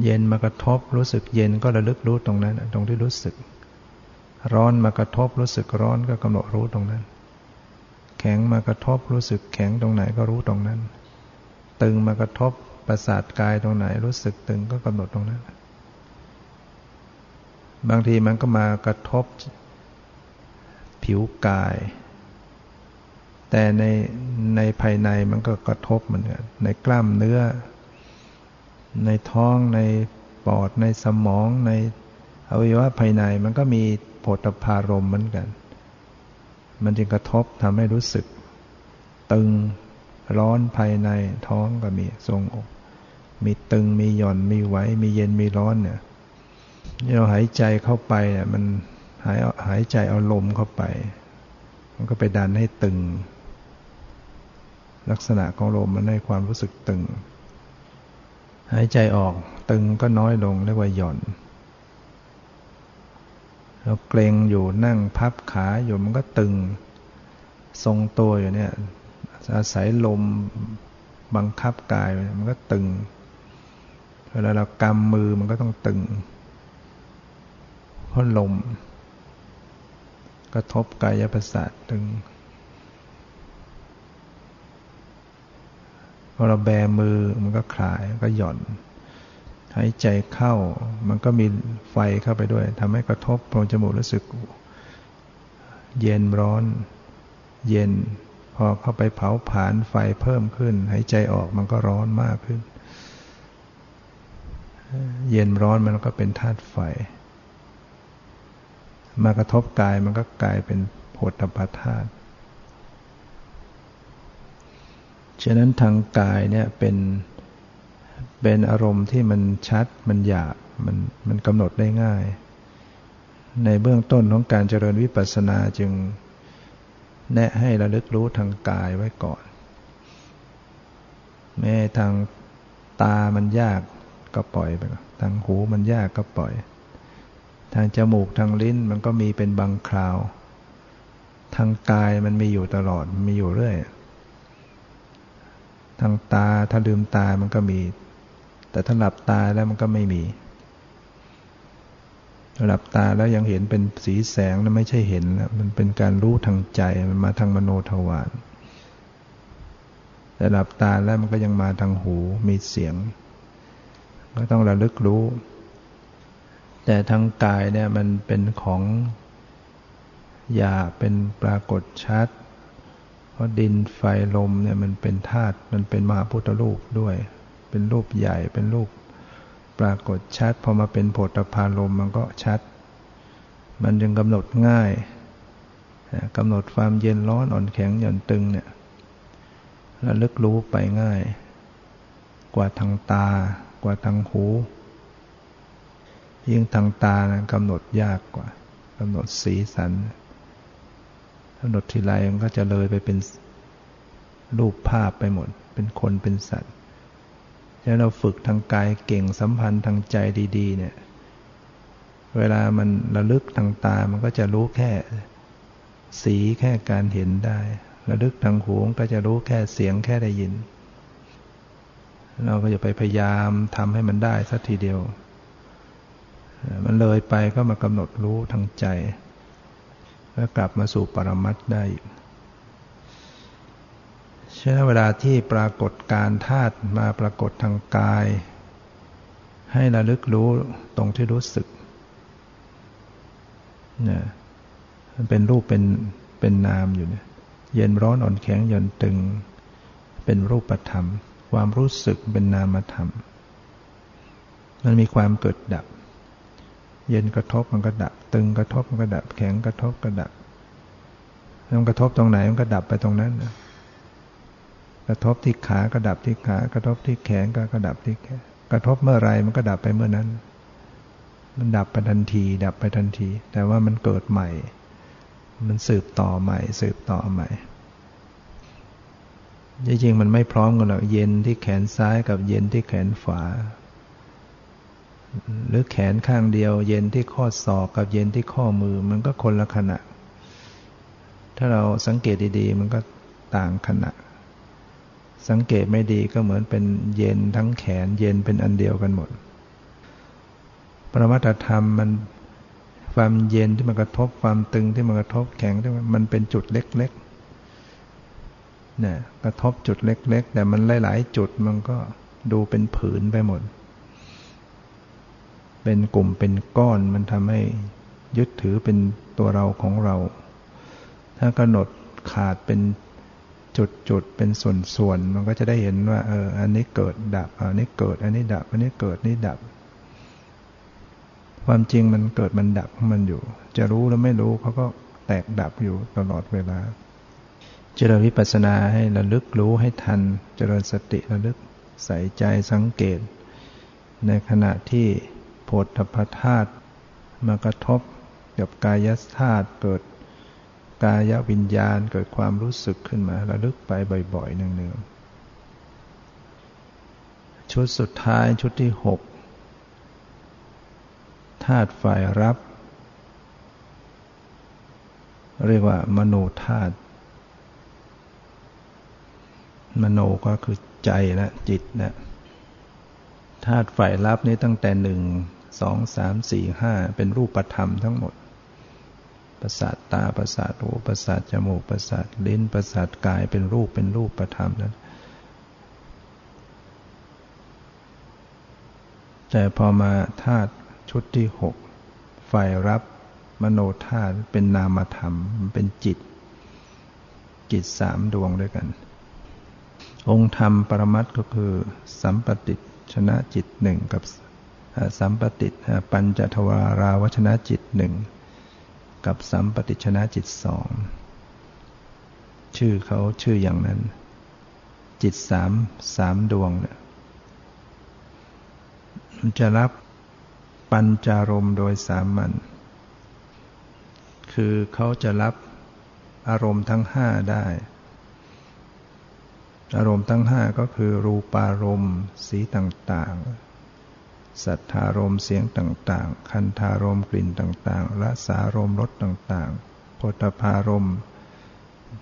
เย็นมากระทบรู้สึกเย็นก็ระลึกรู้ตรงนั้น ตรงที่รู้สึก ร้อนมากระทบรู้สึกร้อนก็กำหนดรู้ตรงนั้น แข็งมากระทบรู้สึกแข็งตรงไหนก็รู้ตรงนั้น ตึงมากระทบประสาทกายตรงไหน รู้สึกตึงก็กำหนดตรงนั้น บางทีมันก็มากระทบผิวกาย แต่ในในภายในมันก็กระทบเหมือนกันในกล้ามเนื้อ ในท้องในปอดในสมองในอวัยวะภายในมันก็มีโผฏฐารมเหมือนกัน มันจึงกระทบทำให้รู้สึก ตึงร้อนภายในท้องก็มีทรงอก มีตึงมีหย่อนมีไหวมีเย็นมีร้อนเนี่ยเราหายใจเข้าไปเนี่ยมันหายหายใจเอาลมเข้าไป มันก็ไปดันให้ตึง ลักษณะของลมมันให้ความรู้สึกตึง หายใจออกตึงก็น้อยลงเรียกว่าหย่อน เราเกรงอยู่นั่งพับขาอยู่มันก็ตึง ทรงตัวอยู่เนี่ยอาศัยลมบังคับกายมันก็ตึง เวลาเรากำมือมันก็ต้องตึง เพราะลมกระทบกายประสาทตึง อเราแบมือมันก็คลายก็หย่อน หายใจเข้า มันก็มีไฟเข้าไปด้วยทำให้กระทบโพรงจมูกรู้สึก เย็นร้อน เย็น พอเข้าไปเผาผลาญไฟเพิ่มขึ้น หายใจออกมันก็ร้อนมากขึ้น เย็นร้อนมันก็เป็นธาตุไฟ มากระทบกายมันก็กลายเป็นโพธพธาตุ ฉะนั้นทางกายเนี่ยเป็นเป็นอารมณ์ที่มันชัดมันหยาบมันมันกำหนดได้ง่าย ในเบื้องต้นของการเจริญวิปัสสนาจึงแนะให้ระลึกรู้ทางกายไว้ก่อน แม้ทางตามันยากก็ปล่อยไปทางหูมันยากก็ปล่อย ทางจมูกทางลิ้นมันก็มีเป็นบางคราว ทางกายมันมีอยู่ตลอดมีอยู่เรื่อย ทางตาถ้าลืมตามันก็มี แต่ถ้าหลับตาแล้วมันก็ไม่มีหลับตาแล้วยังเห็นเป็นสีแสงนั้นไม่ใช่เห็นนะมันเป็นการรู้ทางใจมันมาทางมโนทวารแต่หลับตาแล้วมันก็ยังมาทางหูมีเสียง ก็ต้องระลึกรู้ แต่ทางกายเนี่ยมันเป็นของหยาเป็นปรากฏชัด ราะดินไฟลมเนี่ยมันเป็นธาตุมันเป็นมหาพุทธรูปด้วย เป็นรูปใหญ่เป็นรูปปรากฏชัด พอมาเป็นโผฏฐพารมมันก็ชัด มันจึงกำหนดง่ายกำหนดความเย็นร้อนอ่อนแข็งหย่อนตึงเนี่ยระลึกรู้ไปง่าย กว่าทางตา กว่าทางหู ยิ่งทางตานะกำหนดยากกว่ากำหนดสีสัน กำหนดทีไรมันก็จะเลยไปเป็นรูปภาพไปหมด เป็นคนเป็นสัตว์แล้วเราฝึกทางกายเก่งสัมพันธ์ทางใจดีๆ เนี่ย เวลามันระลึกทางตา มันก็จะรู้แค่สีแค่การเห็นได้ ระลึกทางหูก็จะรู้แค่เสียงแค่ได้ยิน เราก็จะไปพยายามทำให้มันได้สักทีเดียว มันเลยไปก็มากำหนดรู้ทางใจ แล้วกลับมาสู่ปรมัตได้ฉะนั้นเวลาที่ปรากฏการธาตุมาปรากฏทางกาย ให้ระลึกรู้ตรงที่รู้สึกเนี่ยมันเป็นรูปเป็นเป็นนามอยู่เนี่ยเย็นร้อนอ่อนแข็งหย่อนตึง เป็นรูปธรรม ความรู้สึกเป็นนามธรรม มันมีความเกิดดับ เย็นกระทบมันก็ดับ ตึงกระทบมันก็ดับ แข็งกระทบก็ดับมันกระทบตรงไหนมันก็ดับไปตรงนั้นนะกระทบที่ขาก็ดับที่ขากระทบที่แขนก็กระดับที่แขนกระทบเมื่อไรมันก็ดับไปเมื่อนั้น มันดับไปทันที ดับไปทันที แต่ว่ามันเกิดใหม่ มันสืบต่อใหม่ สืบต่อใหม่จริงๆมันไม่พร้อมกันหรอกเย็นที่แขนซ้ายกับเย็นที่แขนขวา หรือแขนข้างเดียว เย็นที่ข้อศอกกับเย็นที่ข้อมือมันก็คนละขณะ ถ้าเราสังเกตดีๆ มันก็ต่างขณะ สังเกตไม่ดีก็เหมือนเป็นเย็นทั้งแขนเย็นเป็นอันเดียวกันหมด ปรมัตธรรมมันความเย็นที่มันกระทบความตึงที่มันกระทบแข็งที่มันเป็นจุดเล็กๆนี่ยกระทบจุดเล็ก ๆ แต่มันหลาย ๆ จุดมันก็ดูเป็นผืนไปหมด เป็นกลุ่มเป็นก้อนมันทำให้ยึดถือเป็นตัวเราของเรา ถ้ากำหนดขาดเป็นจุดๆเป็นส่วนๆมันก็จะได้เห็นว่า เออ อันนี้เกิดดับ อันนี้เกิด อันนี้ดับ อันนี้เกิดนี่ดับ ความจริงมันเกิดมันดับมันอยู่ จะรู้แล้วไม่รู้เขาก็แตกดับอยู่ตลอดเวลา เจริญวิปัสสนาให้ระลึกรู้ให้ทัน เจริญสติระลึกใส่ใจสังเกต ในขณะที่ โพธพธาตุมากระทบกับกายธาตุเกิดกายวิญญาณเกิดความรู้สึกขึ้นมาระลึกไปบ่อยๆเนืองๆชุดสุดท้ายชุดที่หกธาตุฝ่ายรับ เรียกว่ามโนธาตุมโนก็คือใจและจิตนะธาตุฝ่ายรับนี้ตั้งแต่หนึ่ง สองสามสี่ห้าเป็นรูปธรรมทั้งหมด ประสาทตาประสาทหูประสาทจมูกประสาทลิ้นประสาทกายเป็นรูปเป็นรูปประธรรมนั้น แต่พอมาธาตุชุดที่หกฝ่ายรับมโนธาตุเป็นนามธรรมเป็นจิต จิตสามดวงด้วยกัน องค์ธรรมปรมัตก็คือ สัมปติชนะจิตหนึ่งกับ สัมปติปัญจทวาราวชนะจิตหนึ่งกับสัมปติชนะจิตสองชื่อเขาชื่ออย่างนั้น จิตสามสามดวงเนี่ยมันจะรับปัญจารมโดยสามัญคือเขาจะรับอารมณ์ทั้งห้าได้ อารมณ์ทั้งห้าก็คือรูปารมณ์สีต่างๆ สัทธารมเสียงต่างๆ คันธารมกลิ่นต่างๆละสารมรสต่างๆโพธพารม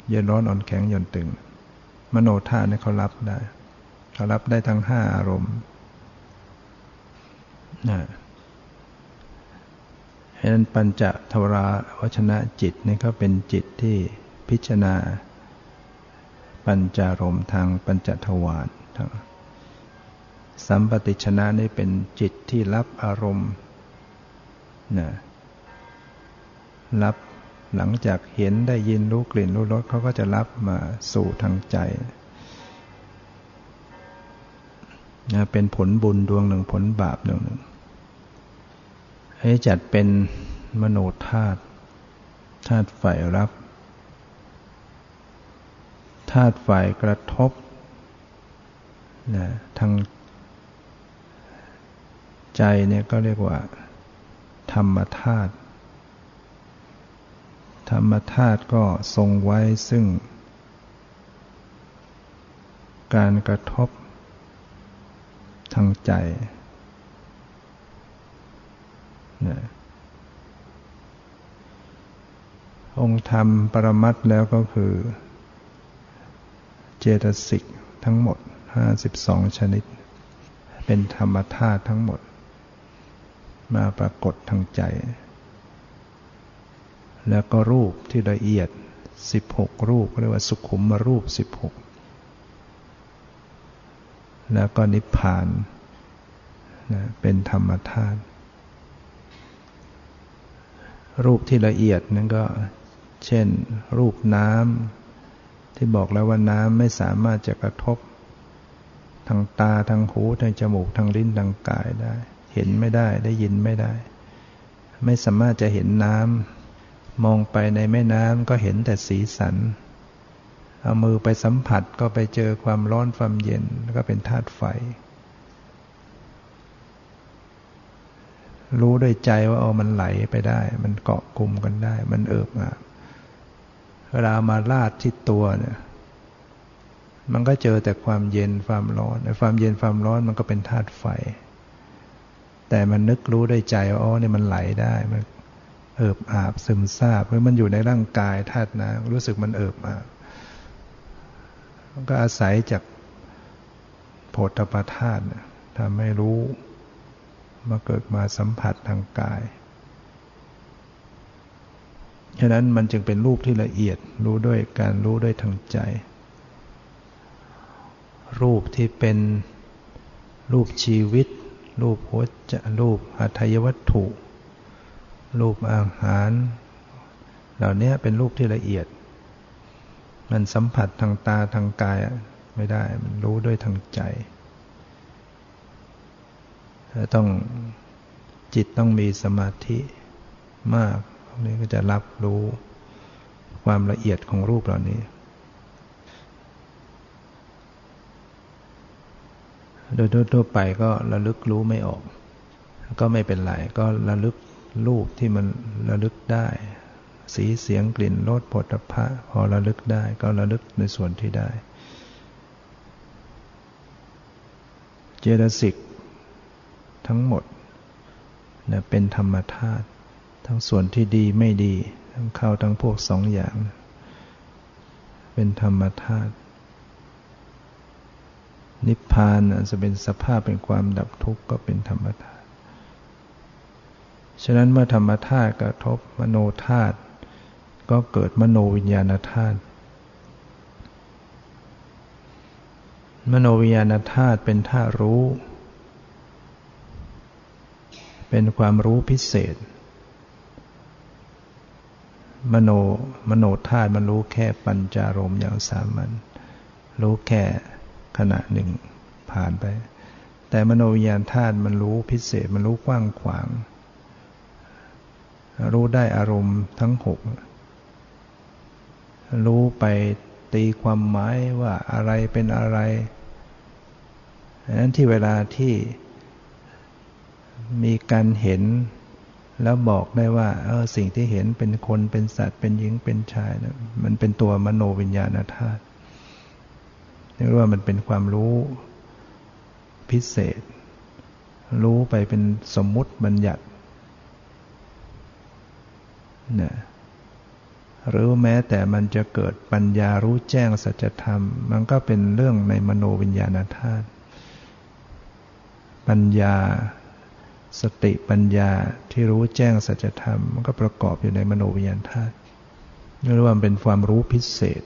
เย็นร้อนอ่อนแข็งหย่อนตึง มโนธาเนี่ยเขารับได้เขารับได้ทั้งห้าอารมณ์นะฉะนั้นปัญจทวราวชนะจิตนี่ก็เป็นจิตที่พิจารณา ปัญจารมทางปัญจทวารทั้ง สัมปติชนะนี่เป็นจิตที่รับอารมณ์นะรับหลังจากเห็นได้ยินรู้กลิ่นรู้รสเขาก็จะรับมาสู่ทางใจนะเป็นผลบุญดวงหนึ่งผลบาปดวงหนึ่ง ให้จัดเป็นมโนธาตุธาตุฝ่ายรับธาตุฝ่ายกระทบนะทาง ใจเนี่ยก็เรียกว่า ธรรมธาตุธรรมธาตุก็ทรงไว้ซึ่ง การกระทบ ทางใจนะองค์ธรรมปรมัตแล้วก็คือ เจตสิกทั้งหมด 52 ชนิด เป็นธรรมธาตุทั้งหมด มาปรากฏทางใจ แล้วก็รูปที่ละเอียด 16 รูปเรียกว่าสุขุมรูป 16 แล้วก็นิพพานนะเป็นธรรมธาตุรูปที่ละเอียดนั้นก็เช่น รูปน้ำที่บอกแล้วว่าน้ำไม่สามารถจะกระทบ ทางตาทางหูทางจมูกทางลิ้นทางกายได้ เห็นไม่ได้ได้ยินไม่ได้ ไม่สามารถจะเห็นน้ำมองไปในแม่น้ำก็เห็นแต่สีสัน เอามือไปสัมผัสก็ไปเจอความร้อนความเย็นแล้วก็เป็นธาตุไฟ รู้ด้วยใจว่าเอามันไหลไปได้ มันเกาะกลุ่มกันได้ มันเอิบอาบเวลามาลาดที่ตัวเนี่ยมันก็เจอแต่ความเย็นความร้อน ความเย็นความร้อนมันก็เป็นธาตุไฟ แต่มันนึกรู้ได้ใจว่าอ๋อเนี่ยมันไหลได้มันเอิบอาบซึมซาบเพราะมันอยู่ในร่างกายธาตุน้ำรู้สึกมันเอิบอาบมันก็อาศัยจากโพธปธาตุทำให้รู้มาเกิดมาสัมผัสทางกาย ฉะนั้นมันจึงเป็นรูปที่ละเอียดรู้ด้วยการรู้ด้วยทางใจ รูปที่เป็นรูปชีวิต รูปหัวใจรูปอัตยวัตถุ รูปอาหาร เหล่านี้เป็นรูปที่ละเอียด มันสัมผัสทางตาทางกายไม่ได้ มันรู้ด้วยทางใจต้องจิตต้องมีสมาธิมากนี้ก็จะรับรู้ความละเอียดของรูปเหล่านี้ โดยทั่วไปก็ระลึกรู้ไม่ออก ก็ไม่เป็นไร ก็ระลึกรูปที่มันระลึกได้ สีเสียงกลิ่นรสผลพะพอระลึกได้ ก็ระลึกในส่วนที่ได้ เจตสิกทั้งหมดนะเป็นธรรมธาตุทั้งส่วนที่ดีไม่ดี ทั้งเข้าทั้งพวกสองอย่าง เป็นธรรมธาตุ นิพพานจะเป็นสภาพเป็นความดับทุกข์ก็เป็นธรรมธาตุ ฉะนั้นเมื่อธรรมธาตุกระทบมโนธาตุก็เกิดมโนวิญญาณธาตุ มโนวิญญาณธาตุเป็นธาตุรู้ เป็นความรู้พิเศษ มโนมโนธาตุมันรู้แค่ปัญจารมอย่างสามัญรู้แค่ ขณะหนึ่งผ่านไป แต่มโนวิญญาณธาตุมันรู้พิเศษมันรู้กว้างขวาง รู้ได้อารมณ์ทั้งหกรู้ไปตีความหมายว่าอะไรเป็นอะไรดังนั้นที่เวลาที่มีการเห็นแล้วบอกได้ว่าเออสิ่งที่เห็นเป็นคนเป็นสัตว์เป็นหญิงเป็นชายนะมันเป็นตัวมโนวิญญาณธาตุ เรียกว่ามันเป็นความรู้พิเศษ รู้ไปเป็นสมมุติบัญญัตินะหรือแม้แต่มันจะเกิดปัญญารู้แจ้งสัจธรรม มันก็เป็นเรื่องในมโนวิญญาณธาตุปัญญาสติปัญญาที่รู้แจ้งสัจธรรม มันก็ประกอบอยู่ในมโนวิญญาณธาตุเรียกว่าเป็นความรู้พิเศษ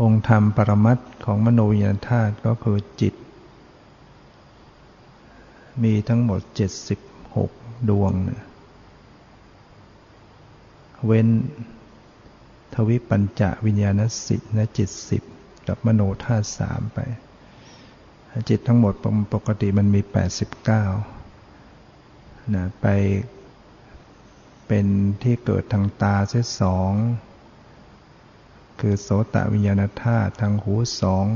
องค์ธรรมปรมัตของมโนวิญญาณธาตุก็คือจิต มีทั้งหมด 76 ดวง เว้นทวิปัญจวิญญาณสิทธินะจิตสิบกับมโนธาตุสามไป จิตทั้งหมดปกติมันมี 89นะไปไปเป็นที่เกิดทางตาเสียสอง คือโสตวิญญาณธาตุทางหูสอง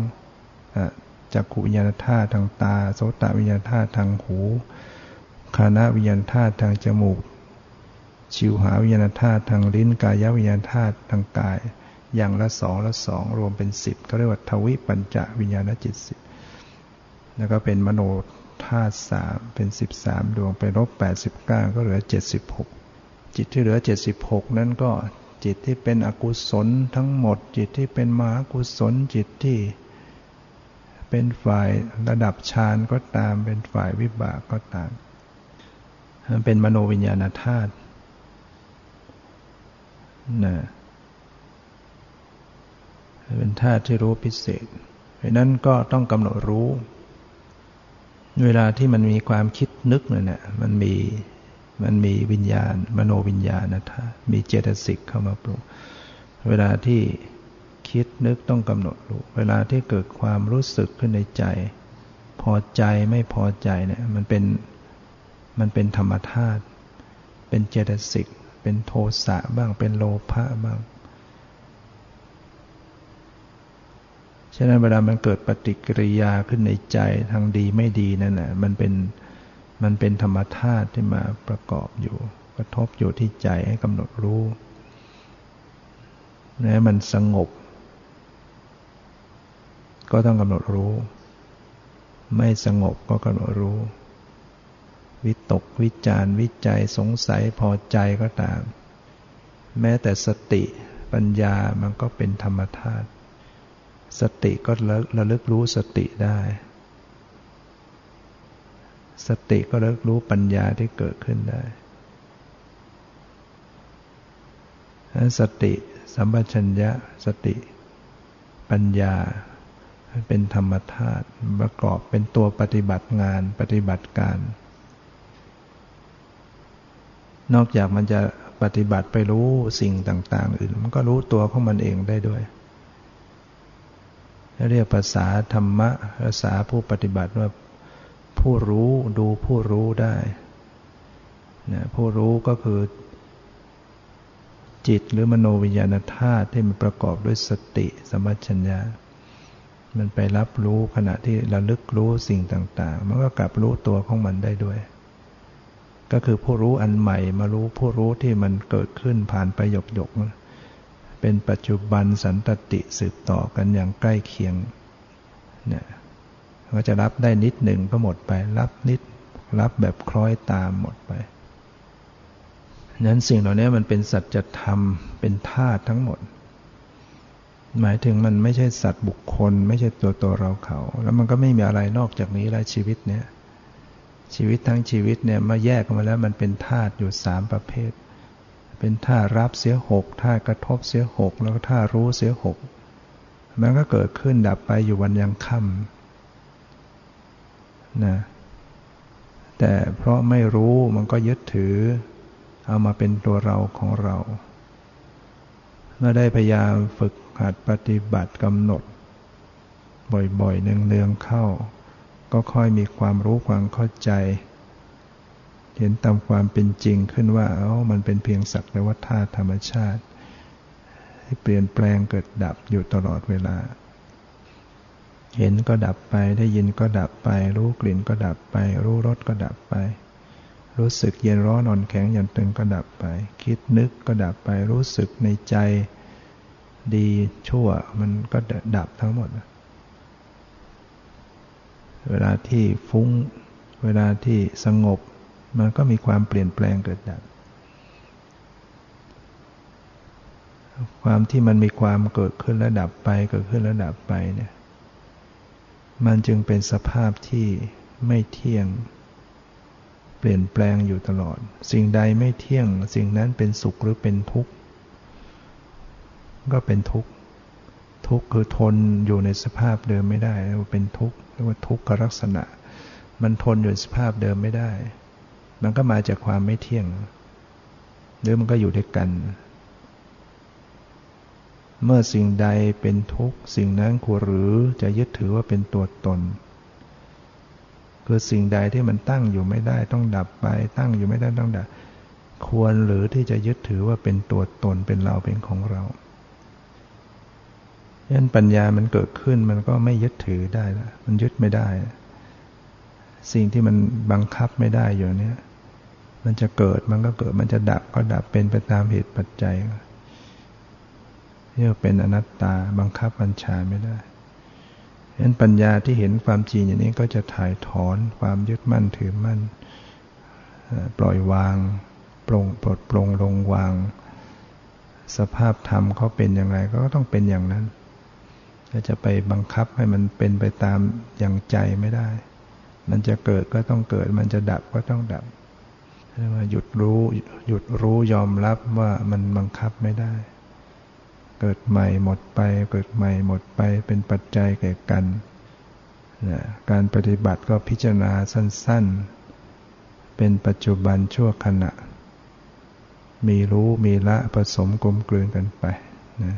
จักขุวิญญาณธาตุทางตา โสตวิญญาณธาตุทางหูคานาวิญญาณธาตุทางจมูก ชิวหาวิญญาณธาตุทางลิ้นกายวิญญาณธาตุทางกาย อย่างละสองละสองรวมเป็นสิบเขาเรียกว่าทวิปัญจวิญญาณจิตสิบแล้วก็เป็นมโนธาตุสามเป็นสิบสามดวงไปลบแปดสิบเก้าก็เหลือเจ็ดสิบหกจิตที่เหลือเจ็ดสิบหกนั้นก็ จิตที่เป็นอกุศลทั้งหมด จิตที่เป็นมหากุศลจิตที่ เป็นฝ่ายระดับฌานก็ตาม เป็นฝ่ายวิบากก็ตามมันเป็นมโนวิญญาณธาตุนะเป็นธาตุที่รู้พิเศษเพราะนั้นก็ต้องกำหนดรู้ เวลาที่มันมีความคิดนึกเนี่ยมันมี มันมีวิญญาณ มโนวิญญาณนะท่ามีเจตสิกเข้ามาปรุงเวลาที่คิดนึกต้องกำหนดรู้ เวลาที่เกิดความรู้สึกขึ้นในใจ พอใจไม่พอใจเนี่ยมันเป็นมันเป็นธรรมธาตุเป็นเจตสิก เป็นโทสะบ้างเป็นโลภะบ้างฉะนั้นเวลามันเกิดปฏิกิริยาขึ้นในใจทางดีไม่ดีนั่นแหละมันเป็น มันเป็นธรรมธาตุที่มาประกอบอยู่ กระทบอยู่ที่ใจให้กำหนดรู้นะมันสงบ ก็ต้องกำหนดรู้ ไม่สงบก็กำหนดรู้ วิตกวิจารวิจัยสงสัยพอใจก็ตาม แม้แต่สติปัญญามันก็เป็นธรรมธาตุสติก็ระลึกรู้สติได้ สติก็ระลึกรู้ปัญญาที่เกิดขึ้นได้สติสัมปชัญญะสติ ปัญญาเป็นธรรมธาตุประกอบเป็นตัวปฏิบัติงานปฏิบัติการ นอกจากมันจะปฏิบัติไปรู้สิ่งต่างๆ อื่น มันก็รู้ตัวของมันเองได้ด้วย เรียกภาษาธรรมะภาษาผู้ปฏิบัติว่า ผู้รู้ดูผู้รู้ได้นะผู้รู้ก็คือจิตหรือมโนวิญญาณธาตุที่มันประกอบด้วยสติสมัชัญญา มันไปรับรู้ขณะที่ระลึกรู้สิ่งต่างๆ มันก็กลับรู้ตัวของมันได้ด้วย ก็คือผู้รู้อันใหม่มารู้ผู้รู้ที่มันเกิดขึ้นผ่านไปหยกหยกเป็นปัจจุบันสันตติสืบต่อกันอย่างใกล้เคียงเนี่ย ก็จะรับได้นิดหนึ่งก็หมดไป รับนิด รับแบบคล้อยตามหมดไปนั้นสิ่งเหล่านี้มันเป็นสัจธรรมเป็นธาตุทั้งหมด หมายถึงมันไม่ใช่สัตว์บุคคล ไม่ใช่ตัวตัวเราเขา แล้วมันก็ไม่มีอะไรนอกจากนี้แล้วชีวิตเนี้ยชีวิตทั้งชีวิตเนี่ยมาแยกออกมาแล้วมันเป็นธาตุอยู่สามประเภท เป็นธาตุรับเสียหกธาตุกระทบเสียหกแล้วก็ธาตุรู้เสียหกมันก็เกิดขึ้นดับไปอยู่วันยังค่ำ นะแต่เพราะไม่รู้มันก็ยึดถือ เอามาเป็นตัวเราของเราเมื่อได้พยายามฝึกหัดปฏิบัติกำหนด บ่อยๆเนืองๆเข้า ก็ค่อยมีความรู้ความเข้าใจ เห็นตามความเป็นจริงขึ้นว่าเอ้ามันเป็นเพียงสักแต่ว่าธาตุธรรมชาติ ที่เปลี่ยนแปลงเกิดดับอยู่ตลอดเวลา เห็นก็ดับไป ได้ยินก็ดับไป รู้กลิ่นก็ดับไป รู้รสก็ดับไป รู้สึกเย็นร้อนนอนแข็งอย่างตึงก็ดับไป คิดนึกก็ดับไป รู้สึกในใจดีชั่วมันก็ดับทั้งหมด เวลาที่ฟุ้ง เวลาที่สงบ มันก็มีความเปลี่ยนแปลงเกิดดับ ความที่มันมีความเกิดขึ้นและดับไป เกิดขึ้นและดับไปเนี่ย มันจึงเป็นสภาพที่ไม่เที่ยง เปลี่ยนแปลงอยู่ตลอด สิ่งใดไม่เที่ยง สิ่งนั้นเป็นสุขหรือเป็นทุกข์ ก็เป็นทุกข์ ทุกข์คือทนอยู่ในสภาพเดิมไม่ได้เราเป็นทุกข์เรียกว่าทุกขลักษณะ มันทนอยู่สภาพเดิมไม่ได้ มันก็มาจากความไม่เที่ยง หรือมันก็อยู่ด้วยกัน เมื่อสิ่งใดเป็นทุกข์ สิ่งนั้นควรหรือจะยึดถือว่าเป็นตัวตน คือสิ่งใดที่มันตั้งอยู่ไม่ได้ต้องดับไป ตั้งอยู่ไม่ได้ต้องดับ ควรหรือที่จะยึดถือว่าเป็นตัวตนเป็นเราเป็นของเรายันปัญญามันเกิดขึ้นมันก็ไม่ยึดถือได้ละมันยึดไม่ได้ สิ่งที่มันบังคับไม่ได้อยู่เนี้ยมันจะเกิดมันก็เกิดมันจะดับก็ดับเป็นไปตามเหตุปัจจัย เรียกเป็นอนัตตาบังคับบัญชาไม่ได้ฉะนั้นปัญญาที่เห็นความจริงอย่างนี้ก็จะถ่ายถอนความยึดมั่นถือมั่น ปล่อยวางปรงปลดปลงลงวาง สภาพธรรมเขาเป็นอย่างไรก็ต้องเป็นอย่างนั้นจะไปบังคับให้มันเป็นไปตามอย่างใจไม่ได้ มันจะเกิดก็ต้องเกิด มันจะดับก็ต้องดับเรียกว่าหยุดรู้หยุดรู้ยอมรับว่ามันบังคับไม่ได้ เกิดใหม่หมดไป เกิดใหม่หมดไป เป็นปัจจัยแก่กันนะการปฏิบัติก็พิจารณาสั้น ๆ เป็นปัจจุบันชั่วขณะ มีรู้มีละผสมกลมกลืนกันไปนะ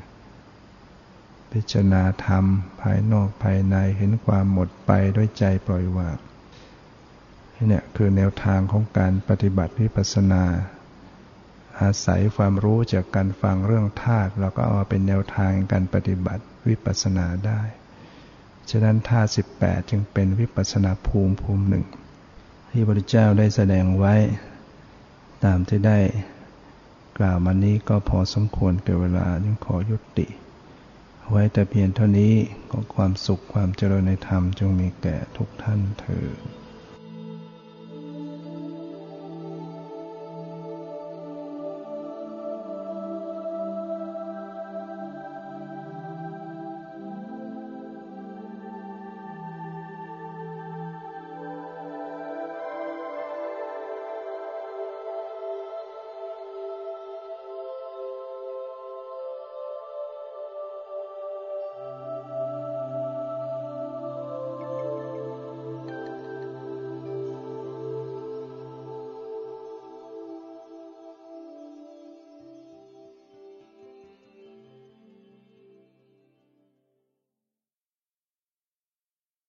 พิจารณาธรรมภายนอกภายในเห็นความหมดไปด้วยใจปล่อยวางนี่คือแนวทางของการปฏิบัติวิปัสสนา อาศัยความรู้จากการฟังเรื่องธาตุเราก็เอาเป็นแนวทางการปฏิบัติวิปัสสนาได้ ฉะนั้นธาตุสิบแปดจึงเป็นวิปัสสนาภูมิภูมิหนึ่ง ที่พระพุทธเจ้าได้แสดงไว้ ตามที่ได้กล่าวมานี้ก็พอสมควรเกิดเวลาจึงขอยุติ ไว้แต่เพียงเท่านี้ก็ความสุขความเจริญในธรรมจงมีแก่ทุกท่านเถิด